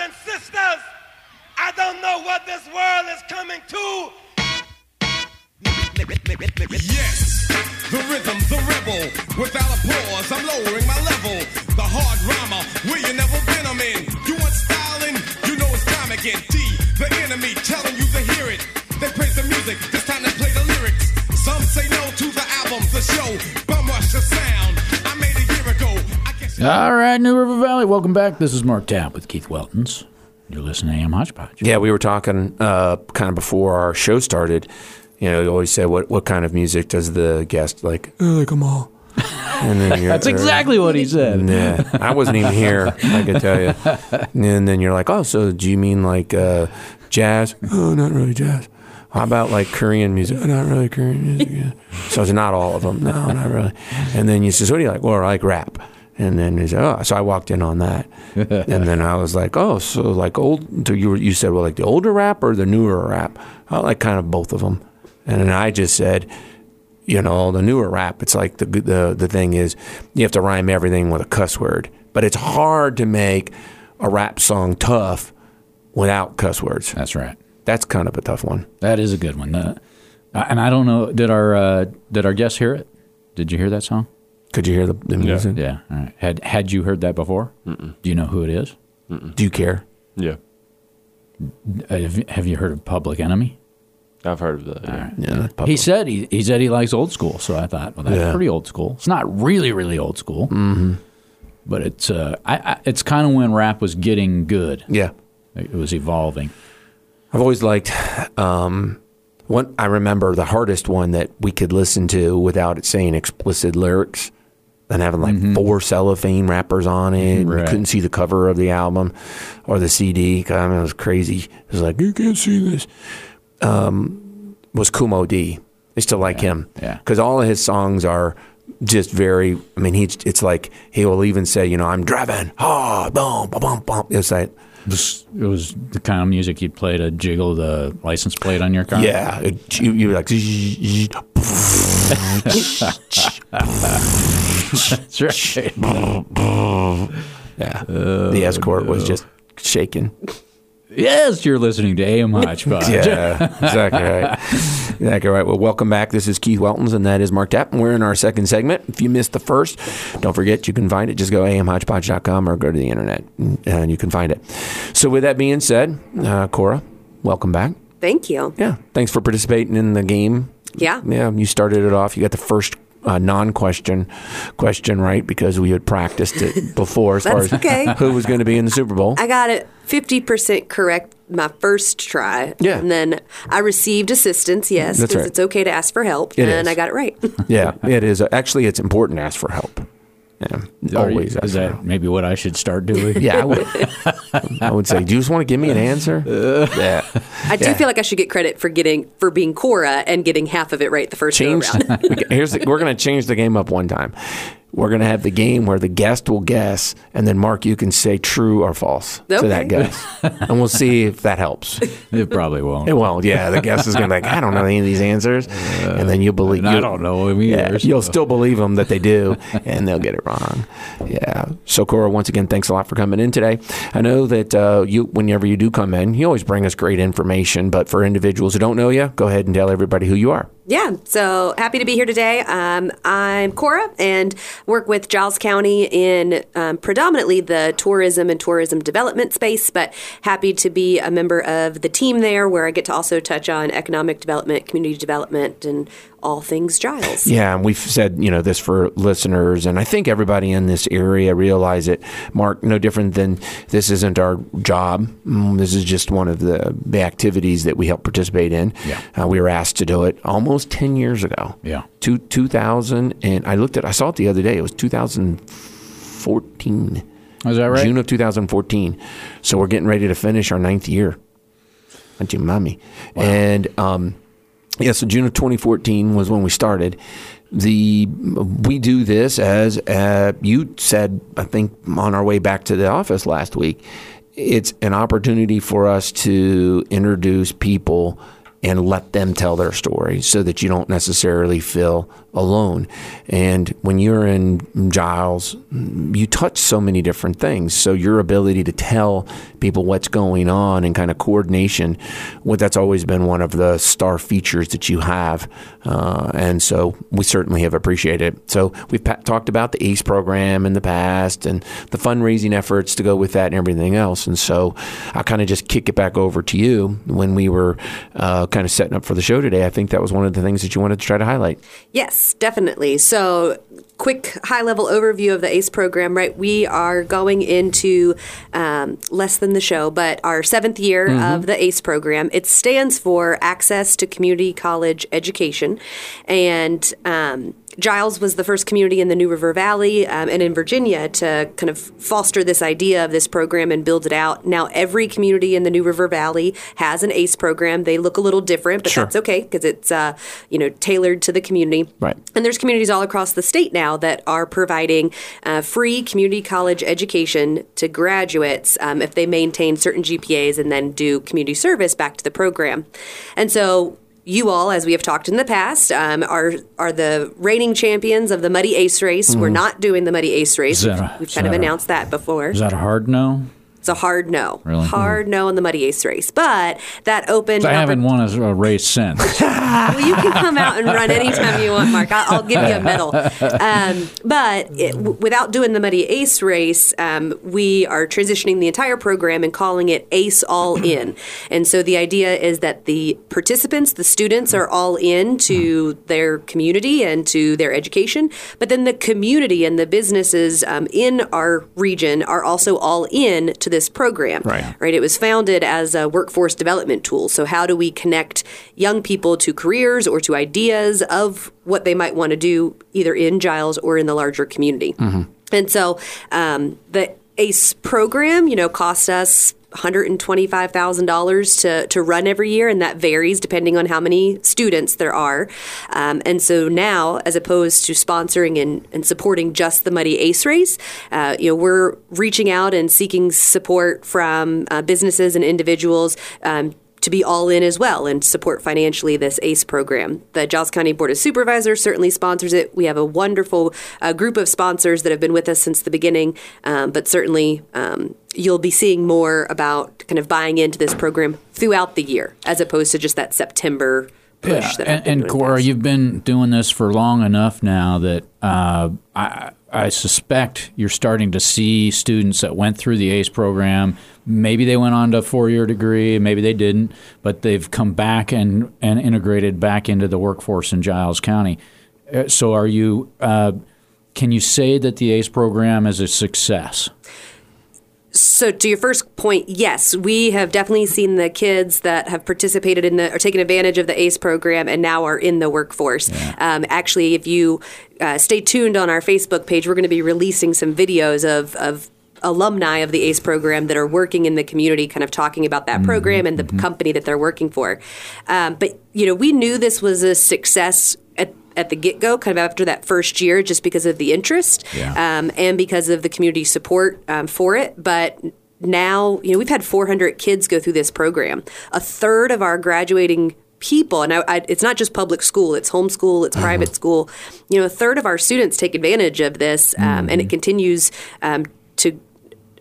and sisters, I don't know what this world is coming to. Yes, the rhythm, the rebel. Without applause, I'm lowering my level. The hard rhymer, where you never been, I'm in. You want styling? You know it's time again. D, the enemy, telling you to hear it. They praise the music, this time they play the lyrics. Some say no to the album, the show. Bum rush the sound. All right, New River Valley, welcome back. This is Mark Tapp with Keith Weltons. You're listening to AM Hodgepodge. Yeah, we were talking uh, kind of before our show started. You know, you always say, "What what kind of music does the guest like?" I like them all. And then you're, That's exactly what he said. Yeah, I wasn't even here. I can tell you. And then you're like, "Oh, so do you mean like uh, jazz?" Oh, not really jazz. How about like Korean music? Oh, not really Korean music. Yeah. So it's not all of them. No, not really. And then you says, "What do you like?" Well, I like rap. And then he said, "Oh," so I walked in on that, and then I was like, "Oh, so like old?" So you were, you said, "Well, like the older rap or the newer rap?" I like kind of both of them. And then I just said, you know, the newer rap, it's like the the the thing is you have to rhyme everything with a cuss word, but it's hard to make a rap song tough without cuss words. That's right. That's kind of a tough one. That is a good one. Uh, and I don't know, did our uh, did our guests hear it? Did you hear that song? Could you hear the, the music? Yeah. All right. Had had you heard that before? Do you know who it is? Do you care? Yeah, Uh, have, have you heard of Public Enemy? I've heard of that. Yeah. Yeah, that's He public. said he, he said he likes old school, so I thought, well, that's Yeah. pretty old school. It's not really really old school, mm-hmm. but it's uh, I, I, it's kind of when rap was getting good. yeah. It was evolving. I've always liked um, one. I remember the hardest one that we could listen to without it saying explicit lyrics, and having like four cellophane wrappers on it. and You couldn't see the cover of the album or the CD. I mean, it was crazy. It was like you can't see this. Um, was Kumo D. I still like him. yeah. because all of his songs are just very. I mean, he's. It's like he will even say, you know, I'm driving hard, boom, boom, boom, boom. It's like. It was, it was the kind of music you'd play to jiggle the license plate on your car. Yeah, it, you, you're like, that's right. yeah. the escort was just shaking. yes, you're listening to AM Hodgepodge. Yeah, exactly right. Exactly right. Well, welcome back. This is Keith Weltons, and that is Mark Tapp. And we're in our second segment. If you missed the first, don't forget you can find it. Just go amhodgepodge.com or go to the internet, and you can find it. So, with that being said, uh, Cora, welcome back. Thank you. Yeah, thanks for participating in the game. Yeah. Yeah, you started it off. You got the first uh, non-question question right because we had practiced it before as far as okay. who was going to be in the Super Bowl. I got it 50% correct my first try. Yeah. And then I received assistance, yes, because right. it's okay to ask for help. It and is. I got it right. yeah, it is. Actually, it's important to ask for help. Yeah, Are you- always. Is that help. maybe what I should start doing? Yeah, I would. I would say, do you just want to give me an answer? yeah. I do Yeah. feel like I should get credit for getting for being Cora and getting half of it right the first go Change. around. Here's the, we're going to change the game up one time. We're going to have the game where the guest will guess, and then Mark, you can say true or false to that guess, and we'll see if that helps. It probably won't. It won't. Yeah, the guest is going to be like, I don't know any of these answers, and then you'll believe. and I you'll- don't know him either, Yeah, so- you'll still believe them that they do, and they'll get it wrong. Yeah. So Cora, once again, thanks a lot for coming in today. I know that uh, you, whenever you do come in, you always bring us great information. But for individuals who don't know you, go ahead and tell everybody who you are. Yeah, so happy to be here today. Um, I'm Cora and work with Giles County in um, predominantly the tourism and tourism development space, but happy to be a member of the team there where I get to also touch on economic development, community development, and all things Giles. Yeah, and we've said you know this for listeners, and I think everybody in this area realize it. Mark, no different than this isn't our job. Mm, This is just one of the, the activities that we help participate in. Yeah. uh, we were asked to do it almost ten years ago. Yeah. two two thousand, and I looked at, I saw it the other day. It was two thousand fourteen. Is that right? June of 2014. So we're getting ready to finish our ninth year. Aren't you, mommy? And um, yeah, so June of 2014 was when we started. The we do this as uh, you said. I think on our way back to the office last week, it's an opportunity for us to introduce people and let them tell their story so that you don't necessarily feel alone. And when you're in Giles, you touch so many different things. So your ability to tell people what's going on and kind of coordination, that's always been one of the star features that you have. Uh, and so we certainly have appreciated it. So we've pa- talked about the ACE program in the past and the fundraising efforts to go with that and everything else. And so I kind of just kick it back over to you when we were uh, kind of setting up for the show today. I think that was one of the things that you wanted to try to highlight. Yes, definitely. So, quick high level overview of the ACE program, right? We are going into um, less than the show, but our seventh year of the ACE program. It stands for Access to Community College Education. And um, Giles was the first community in the New River Valley um, and in Virginia to kind of foster this idea of this program and build it out. Now, every community in the New River Valley has an ACE program. They look a little different, but Sure. that's okay because it's uh, you know tailored to the community. Right. And there's communities all across the state now that are providing uh, free community college education to graduates um, if they maintain certain GPAs and then do community service back to the program. And so you all, as we have talked in the past, um, are are the reigning champions of the Muddy Ace Race. We're not doing the Muddy Ace Race. A- we've kind of a- announced that before. Is that a hard no? It's a hard no. Really? Hard no in the Muddy Ace Race. But that opened. I haven't won a, a race since. well, you can come out and run anytime you want, Mark. I'll, I'll give you a medal. Um, but it, w- without doing the Muddy Ace race, um, we are transitioning the entire program and calling it Ace All In. And so the idea is that the participants, the students, are all in to their community and to their education. But then the community and the businesses um, in our region are also all in to this program. Right. Right. It was founded as a workforce development tool. So how do we connect young people to careers or to ideas of what they might want to do either in Giles or in the larger community? And so um, the ACE program, you know, cost us $125,000 to, to run every year, and that varies depending on how many students there are. Um, and so now, as opposed to sponsoring and, and supporting just the Muddy Ace race, uh, you know, we're reaching out and seeking support from uh, businesses and individuals. Um, to be all in as well and support financially this ACE program. The Giles County Board of Supervisors certainly sponsors it. We have a wonderful uh, group of sponsors that have been with us since the beginning, um, but certainly um, you'll be seeing more about kind of buying into this program throughout the year as opposed to just that September push that and, and Cora, you've been doing this for long enough now that uh, I, I suspect you're starting to see students that went through the ACE program. Maybe they went on to a four-year degree, maybe they didn't, but they've come back and, and integrated back into the workforce in Giles County. Uh, So, are you? Uh, can you say that the ACE program is a success? So to your first point, yes, we have definitely seen the kids that have participated in the or taken advantage of the ACE program and now are in the workforce. Um, actually, if you uh, stay tuned on our Facebook page, we're going to be releasing some videos of of alumni of the ACE program that are working in the community, kind of talking about that program and the company that they're working for. Um, but you know, we knew this was a success at the get go, kind of after that first year, just because of the interest Yeah. um, and because of the community support um, for it. But now, you know, we've had 400 kids go through this program. A third of our graduating people, and I, I, it's not just public school, it's homeschool, it's private school. You know, a third of our students take advantage of this, um, and it continues um, to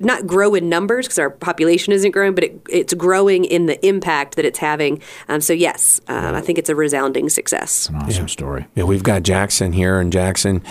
not grow in numbers because our population isn't growing, but it, it's growing in the impact that it's having. Um, so, yes, um, I think it's a resounding success. An awesome story. Yeah, we've got Jackson here, and Jackson.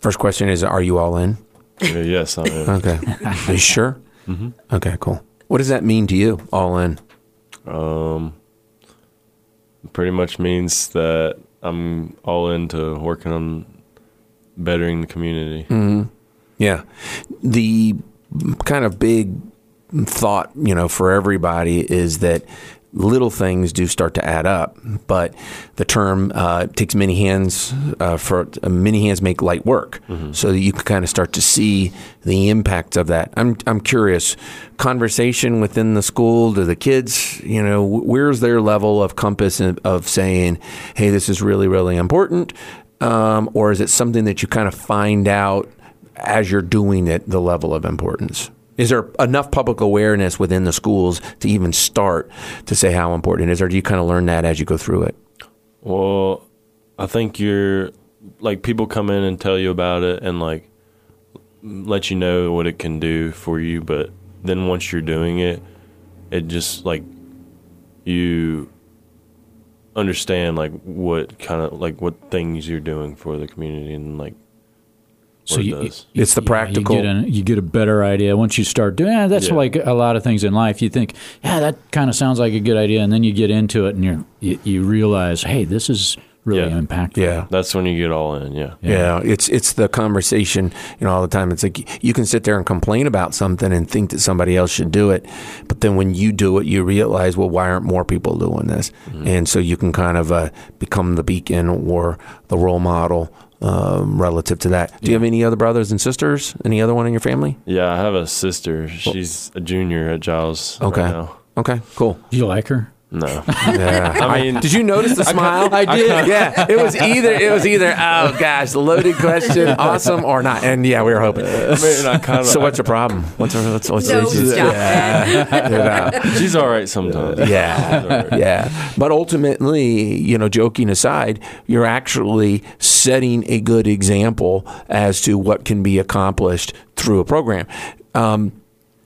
First question is, are you all in? Yeah, yes, I am. Okay. Are you sure? Mm-hmm. Okay, cool. What does that mean to you, all in? Um, Pretty much means that I'm all into working on bettering the community. Yeah. The kind of big thought, you know, for everybody is that little things do start to add up, but the term uh, takes many hands uh, for uh, many hands make light work, so that you can kind of start to see the impact of that. I'm I'm curious, conversation within the school, to the kids, you know, where's their level of compass of- of saying, hey, this is really really important, um, or is it something that you kind of find out? As you're doing it, the level of importance? Is there enough public awareness within the schools to even start to say how important it is, or do you kind of learn that as you go through it? Well, I think you're like people come in and tell you about it and like let you know what it can do for you, but then once you're doing it, it just like you understand like what kind of like what things you're doing for the community and like what it you, does. It's the yeah, practical- You get, a, you get a better idea once you start doing. Yeah, that's Yeah. like a lot of things in life. You think, yeah, that kind of sounds like a good idea, and then you get into it, and you're, you you realize, hey, this is really Yeah. impactful. Yeah. That's when you get all in, yeah. Yeah. it's it's the conversation, you know, all the time. It's like you can sit there and complain about something and think that somebody else should do it, but then when you do it, you realize, well, why aren't more people doing this? And so you can kind of uh, become the beacon or the role model um, relative to that. Do you have any other brothers and sisters? Any other one in your family? Yeah, I have a sister. She's a junior at Giles. right Okay. now. Okay, cool. Do you like her? No. Yeah. I mean, Did you notice the smile? I did. yeah, it was either it was either oh gosh, loaded question, awesome or not. And yeah, we were hoping. I mean, I kind of. So what's your problem? What's her? What's, what's No, what's- stop. yeah, She's all right sometimes. yeah, yeah. But ultimately, you know, joking aside, you're actually setting a good example as to what can be accomplished through a program. Um,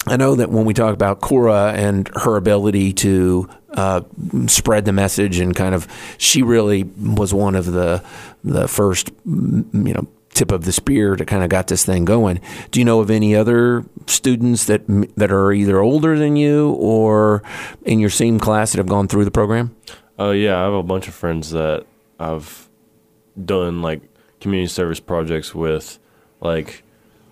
I know that when we talk about Cora and her ability to uh, spread the message and kind of, she really was one of the the first, mm, you know, tip of the spear to kind of got this thing going. Do you know of any other students that that are either older than you or in your same class that have gone through the program? Oh yeah, I have a bunch of friends that I've done like community service projects with. Like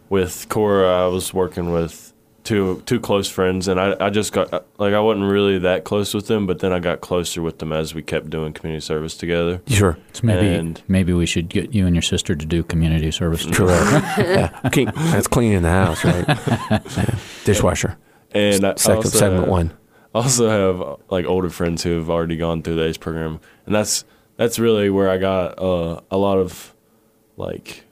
with Cora, I was working with two two close friends, and I I just got like I wasn't really that close with them, but then I got closer with them as we kept doing community service together. Sure. So maybe And- maybe we should get you and your sister to do community service. Correct. yeah. Keep, that's cleaning the house, right? Yeah. Dishwasher. And I Second, also segment have- one. Also have like older friends who have already gone through the ACE program, and that's that's really where I got uh, a lot of like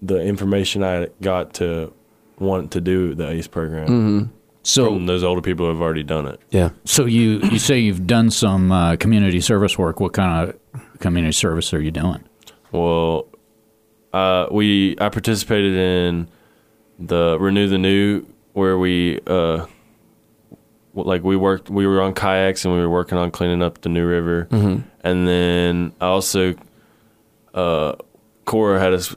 the information I got to want to do the ACE program Mm-hmm. So from those older people who have already done it. Yeah. so you you say you've done some uh, community service work. What kind of community service are you doing? Well, uh, we I participated in the Renew the New where we uh, like we worked we were on kayaks and we were working on cleaning up the New River, and then I also uh, Cora had us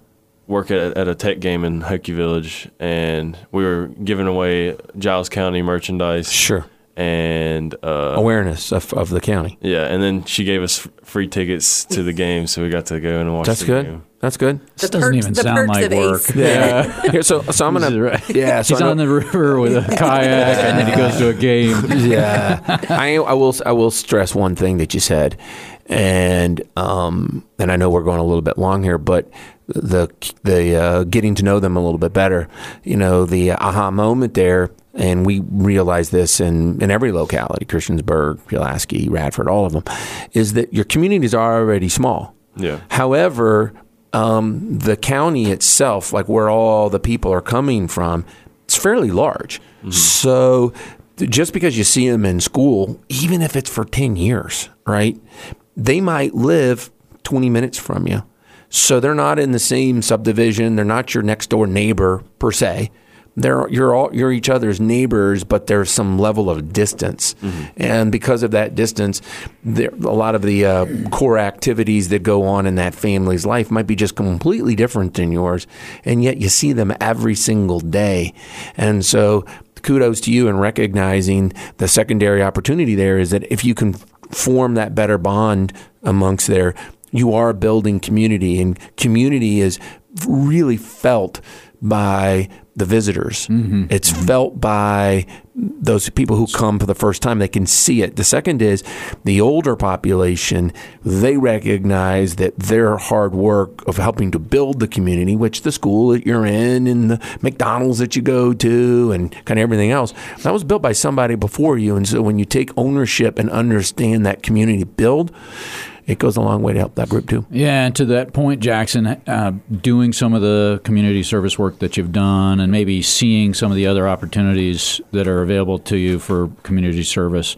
work at, at a tech game in Hokie Village, and we were giving away Giles County merchandise Sure. and uh, Awareness of, of the county. yeah, and then she gave us free tickets to the game, so we got to go in and watch. That's the good. Game. That's good. The doesn't perks- even sound like work. ACE. Yeah. Here, so, so I'm gonna. right? Yeah. So He's on the river with a kayak, and then he goes to a game. yeah. I, I will I will stress one thing that you said, and um, and I know we're going a little bit long here, but the the uh, getting to know them a little bit better, you know, the aha moment there, and we realize this in in every locality, Christiansburg, Pulaski, Radford, all of them, is that your communities are already small. Yeah. However, um, the county itself, like where all the people are coming from, it's fairly large. So just because you see them in school, even if it's for 10 years, right, they might live 20 minutes from you. So they're not in the same subdivision. They're not your next door neighbor per se. They're you're all you're each other's neighbors, but there's some level of distance, and because of that distance, there a lot of the uh, core activities that go on in that family's life might be just completely different than yours, and yet you see them every single day, and so kudos to you in recognizing the secondary opportunity there is that if you can form that better bond amongst there, you are building community, and community is really felt by the visitors. Mm-hmm. It's felt by those people who come for the first time. They can see it. The second is the older population, they recognize that their hard work of helping to build the community, which the school that you're in and the McDonald's that you go to and kind of everything else, that was built by somebody before you. And so when you take ownership and understand that community build, it goes a long way to help that group too. Yeah, and to that point, Jackson, uh, doing some of the community service work that you've done, and maybe seeing some of the other opportunities that are available to you for community service,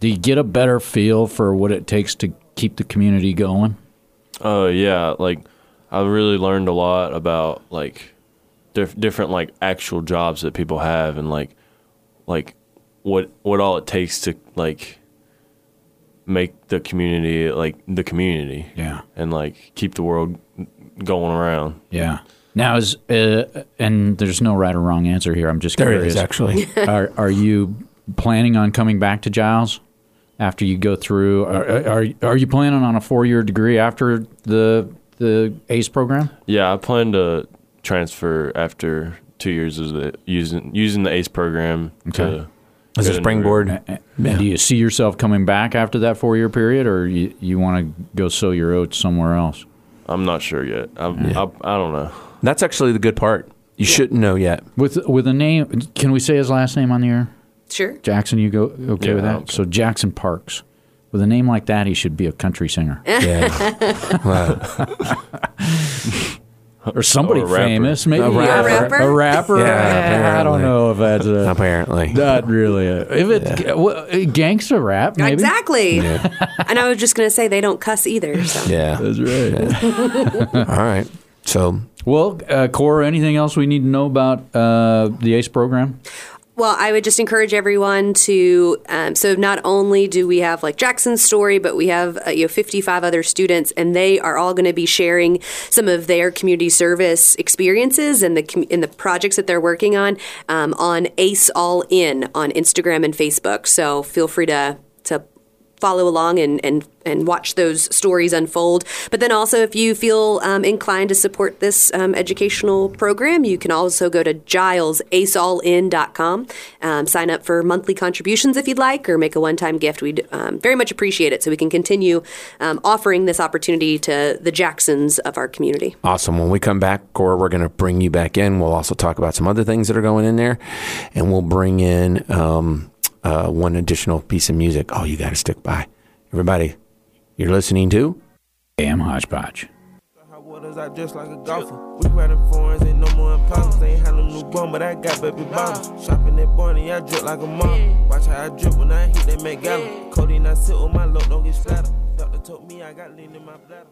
do you get a better feel for what it takes to keep the community going? Uh, yeah, like I really learned a lot about like diff- different like actual jobs that people have and like like what what all it takes to like make the community like the community Yeah. and like keep the world going around. Yeah. Now is uh, and there's no right or wrong answer here. I'm just There curious. is actually. are are you planning on coming back to Giles after you go through? Are are, are you planning on a four year degree after the the ACE program? Yeah, I plan to transfer after two years of the using using the ACE program Okay. to As a springboard. Uh, uh, and do you see yourself coming back after that four year period, or you you want to go sow your oats somewhere else? I'm not sure yet. I'm, I, I don't know. That's actually the good part. You shouldn't know yet. With with a name, can we say his last name on the air? Sure. Jackson, you go okay Yeah, with that? okay. So Jackson Parks. With a name like that, he should be a country singer Yeah. Well, or somebody Or famous, maybe A rapper. A rapper? A rapper. Yeah, Eh, I don't know if that's a, apparently. not really. A, if it's well, gangster rap, maybe. Exactly. and I was just going to say they don't cuss either. So. Yeah. That's right. All right. So Well, uh, Cora, anything else we need to know about uh, the ACE program? Well, I would just encourage everyone to. Um, so not only do we have like Jackson's story, but we have uh, you know 55 other students, and they are all going to be sharing some of their community service experiences and the and the projects that they're working on um, on Ace All In on Instagram and Facebook. So feel free to to follow along and, and, and watch those stories unfold. But then also, if you feel um, inclined to support this um, educational program, you can also go to gilesacellin.com, um, sign up for monthly contributions if you'd like, or make a one time gift. We'd um, very much appreciate it so we can continue um, offering this opportunity to the Jacksons of our community. awesome. When we come back, Cora, we're going to bring you back in. We'll also talk about some other things that are going in there, and we'll bring in um, uh, one additional piece of music. Oh, you got to stick by, everybody. You're listening to. Damn hodgepodge. Like a golfer. We riding foreigns, ain't no more. Ain't had no new bum, but I got baby. Shopping at Barney, I drip like a mom. Watch how I drip when I hit that Met Gala. I sit with my load, don't get. Doctor told me I got lean in my bladder.